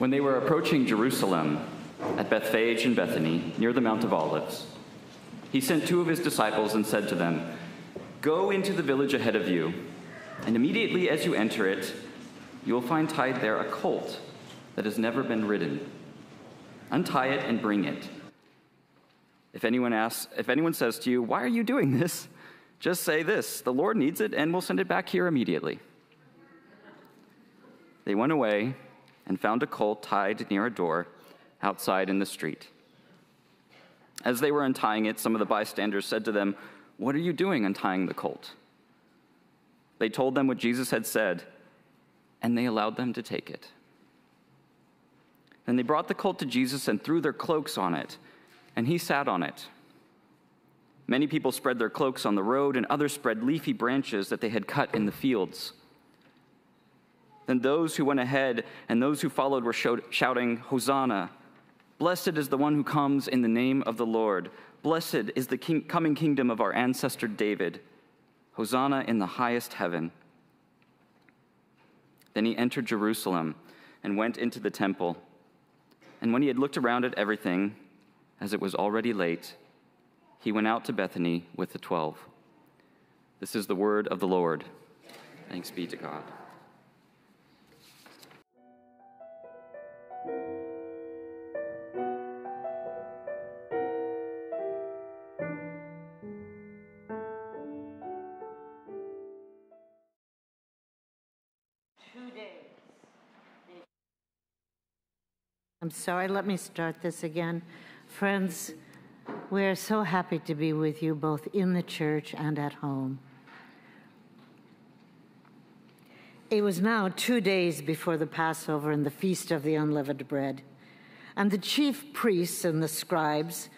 When they were approaching Jerusalem, at Bethphage and Bethany, near the Mount of Olives, he sent two of his disciples and said to them, Go into the village ahead of you, and immediately as you enter it, you will find tied there a colt that has never been ridden. Untie it and bring it. If anyone asks, if anyone says to you, "Why are you doing this?" just say this, "The Lord needs it and we'll send it back here immediately." They went away and found a colt tied near a door outside in the street. As they were untying it, some of the bystanders said to them, What are you doing untying the colt? They told them what Jesus had said, and they allowed them to take it. Then they brought the colt to Jesus and threw their cloaks on it, and he sat on it. Many people spread their cloaks on the road, and others spread leafy branches that they had cut in the fields. Then those who went ahead and those who followed were shouting, Hosanna! Blessed is the one who comes in the name of the Lord. Blessed is the king, coming kingdom of our ancestor David. Hosanna in the highest heaven. Then he entered Jerusalem and went into the temple. And when he had looked around at everything, as it was already late, he went out to Bethany with the twelve. This is the word of the Lord. Thanks be to God. Sorry, let me start this again. Friends, we're so happy to be with you both in the church and at home. It was now two days before the Passover and the Feast of the Unleavened Bread, and the chief priests and the scribes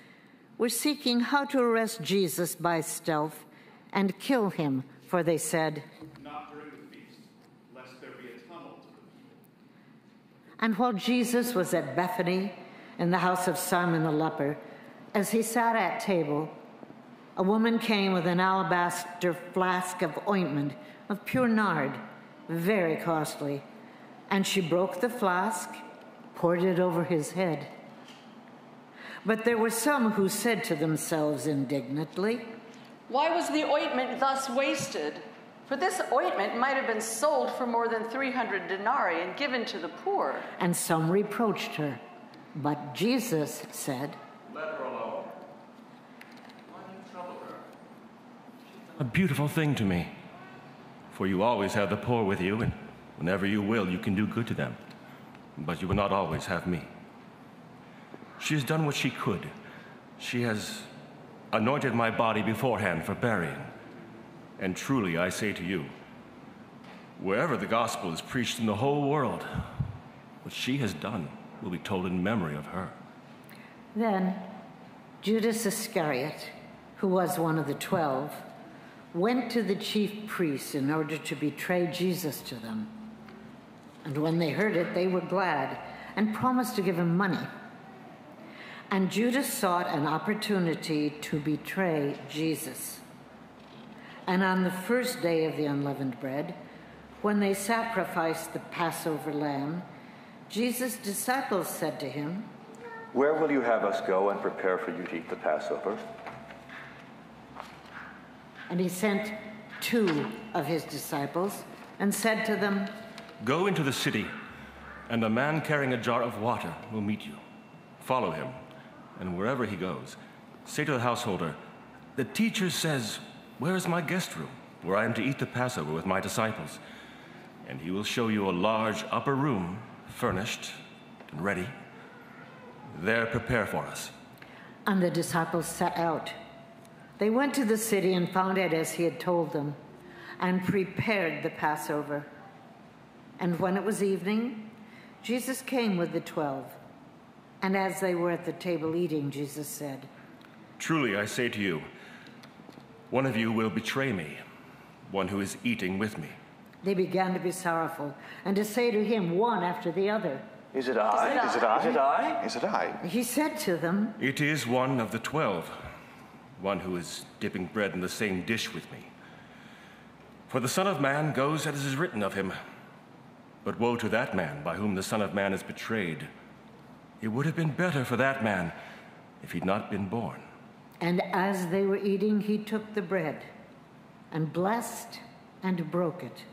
were seeking how to arrest Jesus by stealth and kill him, for they said, And while Jesus was at Bethany in the house of Simon the leper, as he sat at table, a woman came with an alabaster flask of ointment of pure nard, very costly, and she broke the flask, poured it over his head. But there were some who said to themselves indignantly, Why was the ointment thus wasted? For this ointment might have been sold for more than 300 denarii and given to the poor. And some reproached her. But Jesus said, Let her alone. Why do you trouble her? A beautiful thing to me. For you always have the poor with you, and whenever you will, you can do good to them. But you will not always have me. She has done what she could. She has anointed my body beforehand for burying. And truly, I say to you, wherever the gospel is preached in the whole world, what she has done will be told in memory of her. Then Judas Iscariot, who was one of the twelve, went to the chief priests in order to betray Jesus to them. And when they heard it, they were glad and promised to give him money. And Judas sought an opportunity to betray Jesus. And on the first day of the unleavened bread, when they sacrificed the Passover lamb, Jesus' disciples said to him, Where will you have us go and prepare for you to eat the Passover? And he sent two of his disciples and said to them, Go into the city, and a man carrying a jar of water will meet you. Follow him, and wherever he goes, say to the householder, The teacher says, where is my guest room, where I am to eat the Passover with my disciples? And he will show you a large upper room, furnished and ready. There, prepare for us. And the disciples set out. They went to the city and found it as he had told them, and prepared the Passover. And when it was evening, Jesus came with the twelve. And as they were at the table eating, Jesus said, Truly I say to you, one of you will betray me, one who is eating with me. They began to be sorrowful and to say to him one after the other, Is it I? Is it I? Is it I? Is it I? He said to them, It is one of the twelve, one who is dipping bread in the same dish with me. For the Son of Man goes as is written of him. But woe to that man by whom the Son of Man is betrayed. It would have been better for that man if he'd not been born. And as they were eating, he took the bread and blessed and broke it.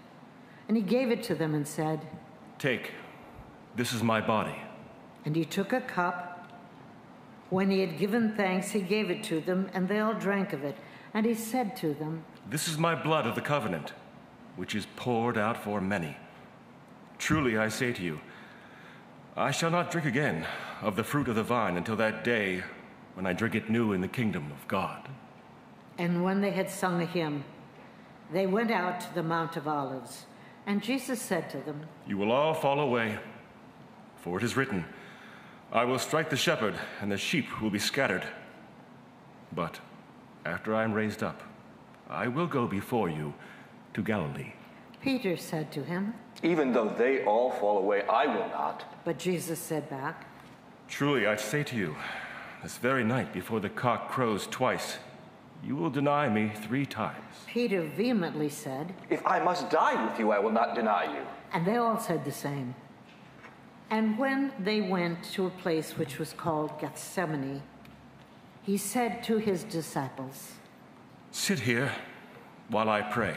And he gave it to them and said, Take, this is my body. And he took a cup. When he had given thanks, he gave it to them, and they all drank of it. And he said to them, This is my blood of the covenant, which is poured out for many. Truly I say to you, I shall not drink again of the fruit of the vine until that day when I drink it new in the kingdom of God. And when they had sung a hymn, they went out to the Mount of Olives. And Jesus said to them, You will all fall away, for it is written, I will strike the shepherd, and the sheep will be scattered. But after I am raised up, I will go before you to Galilee. Peter said to him, Even though they all fall away, I will not. But Jesus said back, Truly, I say to you, this very night before the cock crows twice, you will deny me three times. Peter vehemently said, If I must die with you, I will not deny you. and they all said the same. And when they went to a place which was called Gethsemane, he said to his disciples, Sit here while I pray.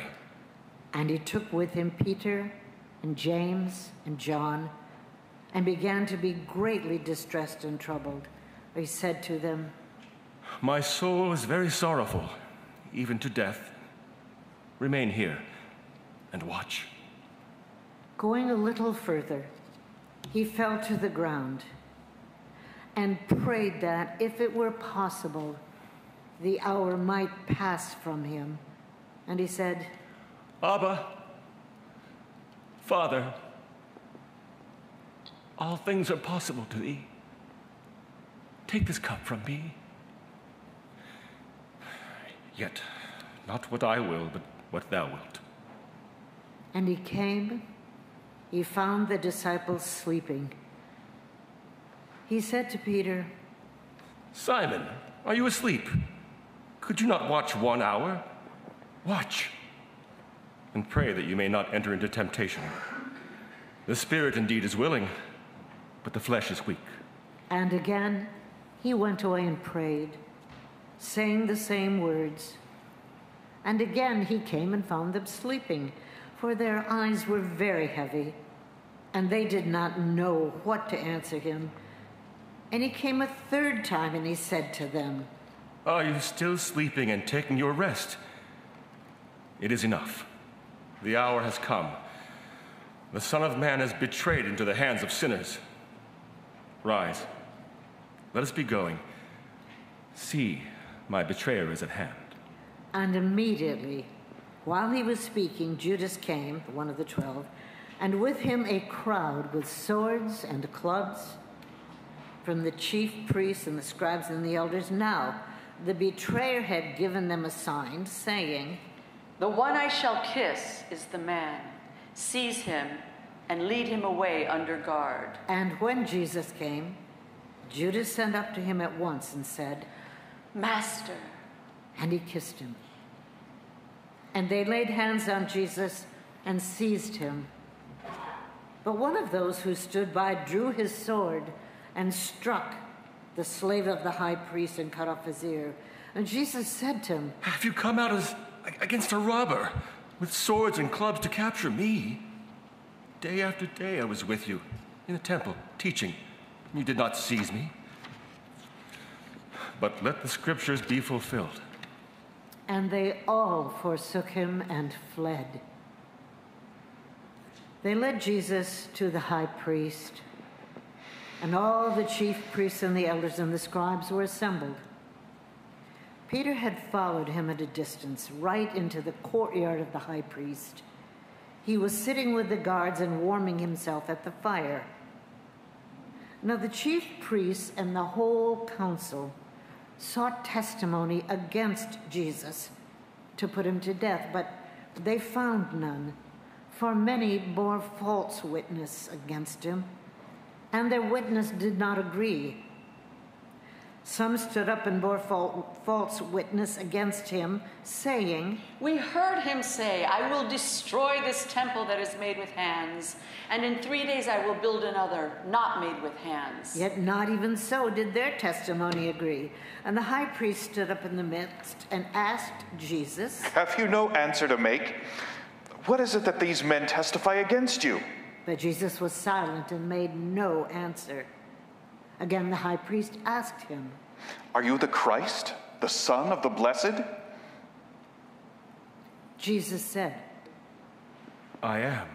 And he took with him Peter and James and John and began to be greatly distressed and troubled. He said to them, My soul is very sorrowful, even to death. Remain here and watch. Going a little further, he fell to the ground and prayed that, if it were possible, the hour might pass from him. And he said, Abba, Father, all things are possible to thee. Take this cup from me. Yet, not what I will, but what thou wilt. And he came, he found the disciples sleeping. He said to Peter, Simon, are you asleep? Could you not watch one hour? Watch and pray that you may not enter into temptation. The spirit indeed is willing, but the flesh is weak. And again he went away and prayed, saying the same words. And again he came and found them sleeping, for their eyes were very heavy, and they did not know what to answer him. And he came a third time and he said to them, Are you still sleeping and taking your rest? It is enough. The hour has come. The Son of Man is betrayed into the hands of sinners. Rise. Let us be going. See, my betrayer is at hand. And immediately, while he was speaking, Judas came, one of the twelve, and with him a crowd with swords and clubs from the chief priests and the scribes and the elders. Now, the betrayer had given them a sign, saying, The one I shall kiss is the man. Seize him and lead him away under guard. And when Jesus came, Judas sent up to him at once and said, Master. and he kissed him. And they laid hands on Jesus and seized him. But one of those who stood by drew his sword and struck the slave of the high priest and cut off his ear. And Jesus said to him, Have you come out as against a robber with swords and clubs to capture me? Day after day I was with you in the temple teaching. You did not seize me. But let the scriptures be fulfilled. And they all forsook him and fled. They led Jesus to the high priest, and all the chief priests and the elders and the scribes were assembled. Peter had followed him at a distance, right into the courtyard of the high priest. He was sitting with the guards and warming himself at the fire. Now, the chief priests and the whole council sought testimony against Jesus to put him to death, but they found none, for many bore false witness against him, and their witness did not agree. Some stood up and bore false witness against him, saying, We heard him say, I will destroy this temple that is made with hands, and in three days I will build another, not made with hands. Yet not even so did their testimony agree. And the high priest stood up in the midst and asked Jesus, Have you no answer to make? What is it that these men testify against you? But Jesus was silent and made no answer. Again, the high priest asked him, Are you the Christ, the Son of the Blessed? Jesus said, I am.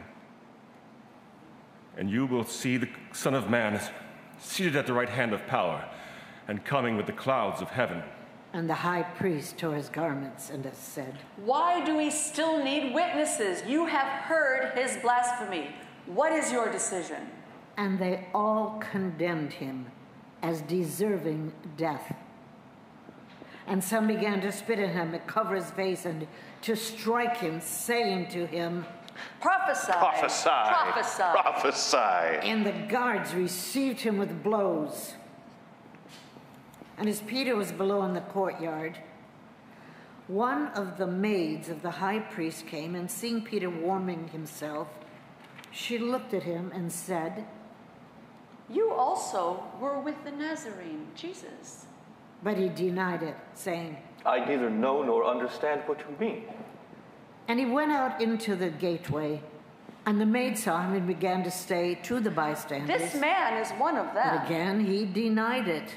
And you will see the Son of Man seated at the right hand of power and coming with the clouds of heaven. And the high priest tore his garments and said, Why do we still need witnesses? You have heard his blasphemy. What is your decision? And they all condemned him as deserving death. And some began to spit at him, and cover his face, and to strike him, saying to him, Prophesy. Prophesy. Prophesy. Prophesy. And the guards received him with blows. And as Peter was below in the courtyard, one of the maids of the high priest came, and seeing Peter warming himself, she looked at him and said, You also were with the Nazarene, Jesus. But he denied it, saying, I neither know nor understand what you mean. And he went out into the gateway, and the maid saw him and began to say to the bystanders, This man is one of them. But again he denied it.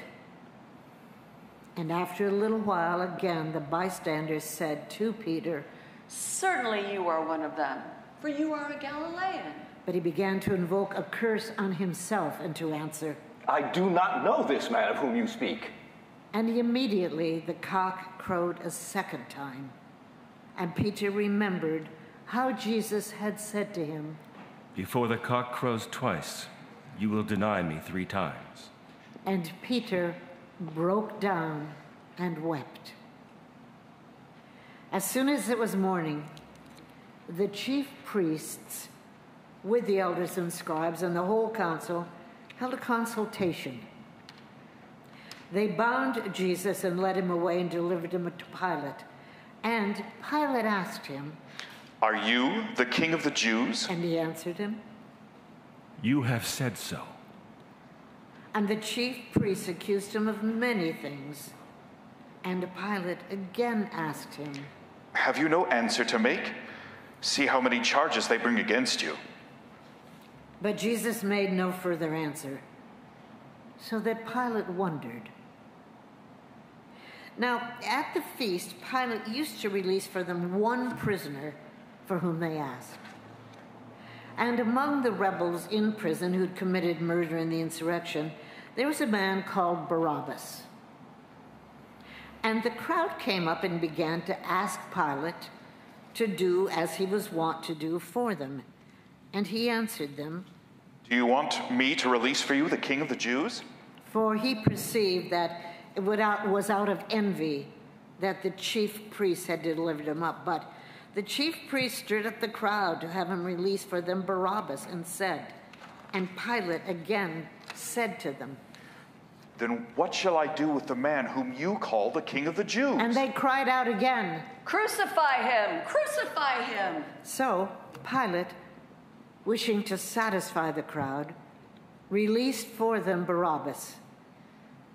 And after a little while, again the bystanders said to Peter, Certainly you are one of them, for you are a Galilean. But he began to invoke a curse on himself and to answer, I do not know this man of whom you speak. And immediately the cock crowed a second time. And Peter remembered how Jesus had said to him, Before the cock crows twice, you will deny me three times. And Peter broke down and wept. As soon as it was morning, the chief priests, with the elders and scribes and the whole council, held a consultation. They bound Jesus and led him away and delivered him to Pilate. And Pilate asked him, Are you the king of the Jews? And he answered him, You have said so. And the chief priests accused him of many things. And Pilate again asked him, Have you no answer to make? See how many charges they bring against you. But Jesus made no further answer, so that Pilate wondered. Now, at the feast, Pilate used to release for them one prisoner for whom they asked. And among the rebels in prison who'd committed murder in the insurrection, there was a man called Barabbas. And the crowd came up and began to ask Pilate to do as he was wont to do for them. And he answered them, Do you want me to release for you the king of the Jews? For he perceived that it was out of envy that the chief priests had delivered him up. But the chief priests stirred up the crowd to have him release for them Barabbas and said, and Pilate again said to them, Then what shall I do with the man whom you call the king of the Jews? And they cried out again, Crucify him! Crucify him! So Pilate, wishing to satisfy the crowd, released for them Barabbas.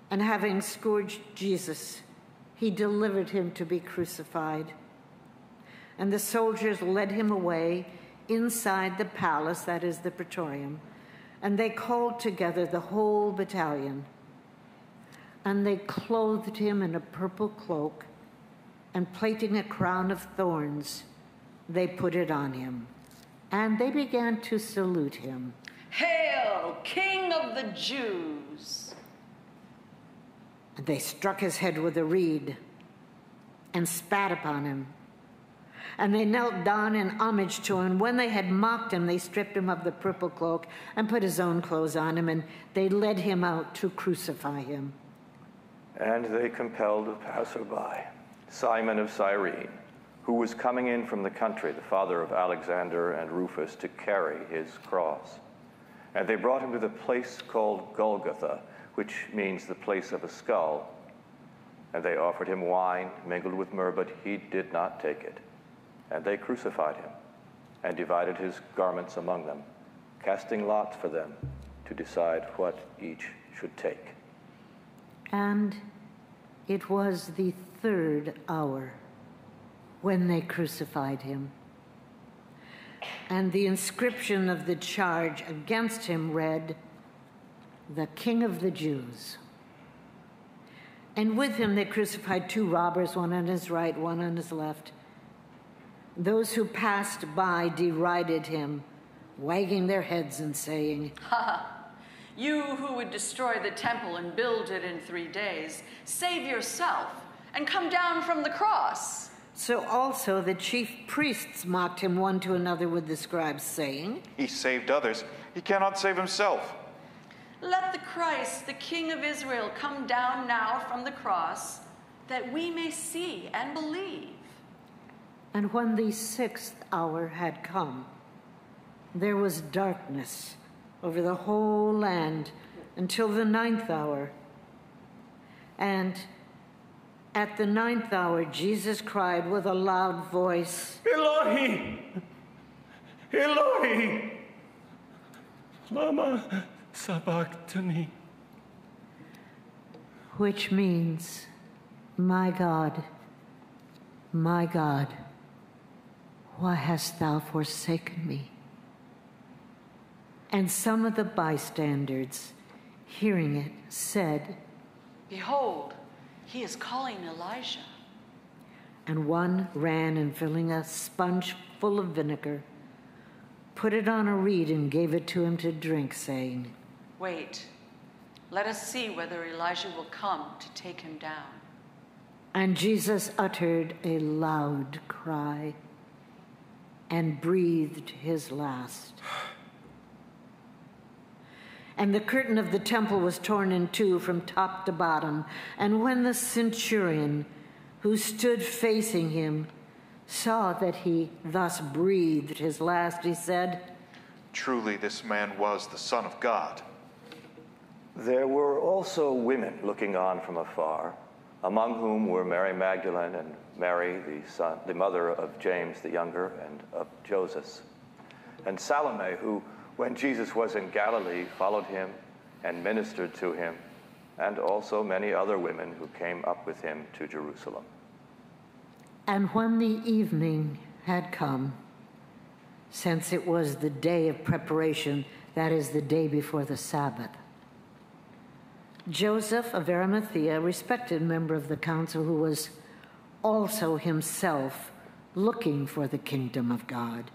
And having scourged Jesus, he delivered him to be crucified. And the soldiers led him away inside the palace, that is the praetorium, and they called together the whole battalion. And they clothed him in a purple cloak, and plaiting a crown of thorns, they put it on him. And they began to salute him. Hail, King of the Jews! And they struck his head with a reed and spat upon him. And they knelt down in homage to him. When they had mocked him, they stripped him of the purple cloak and put his own clothes on him, and they led him out to crucify him. And they compelled a passerby, Simon of Cyrene, who was coming in from the country, the father of Alexander and Rufus, to carry his cross. And they brought him to the place called Golgotha which means the place of a skull. And they offered him wine mingled with myrrh, but he did not take it. And they crucified him and divided his garments among them, casting lots for them to decide what each should take. And it was the third hour when they crucified him. And the inscription of the charge against him read, The King of the Jews. And with him they crucified two robbers, one on his right, one on his left. Those who passed by derided him, wagging their heads and saying, Ha! You who would destroy the temple and build it in three days, save yourself and come down from the cross. So also the chief priests mocked him one to another with the scribes, saying, He saved others. He cannot save himself. Let the Christ, the King of Israel, come down now from the cross, that we may see and believe. And when the sixth hour had come, there was darkness over the whole land until the ninth hour. And at the ninth hour, Jesus cried with a loud voice, Eloi! Eloi! Lama sabachthani. which means, My God, my God, why hast thou forsaken me? And some of the bystanders, hearing it, said, Behold, he is calling Elijah. And one ran and filling a sponge full of vinegar, put it on a reed and gave it to him to drink, saying, Wait, let us see whether Elijah will come to take him down. And Jesus uttered a loud cry and breathed his last. And the curtain of the temple was torn in two from top to bottom. And when the centurion who stood facing him saw that he thus breathed his last, he said, Truly, this man was the Son of God. There were also women looking on from afar, among whom were Mary Magdalene and Mary, the, son, the mother of James the younger and of Joseph, and Salome, who, when Jesus was in Galilee, followed him and ministered to him, and also many other women who came up with him to Jerusalem. And when the evening had come, since it was the day of preparation, that is, the day before the Sabbath, Joseph of Arimathea, a respected member of the council who was also himself looking for the kingdom of God,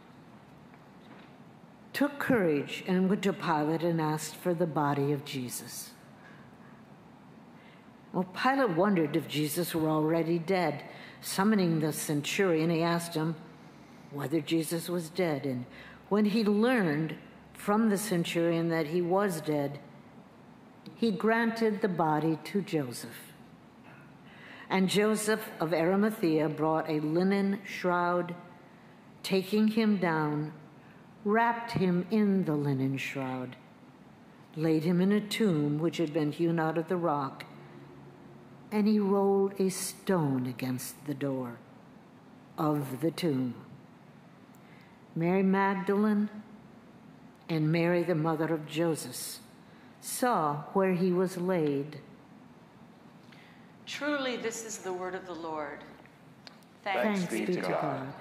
took courage and went to Pilate and asked for the body of Jesus. Well, Pilate wondered if Jesus were already dead. Summoning the centurion, he asked him whether Jesus was dead. And when he learned from the centurion that he was dead, he granted the body to Joseph. And Joseph of Arimathea brought a linen shroud, taking him down, wrapped him in the linen shroud, laid him in a tomb which had been hewn out of the rock, and he rolled a stone against the door of the tomb. Mary Magdalene and Mary, the mother of Joseph, saw where he was laid. Truly, this is the word of the Lord. Thanks Thanks be be to to God. God.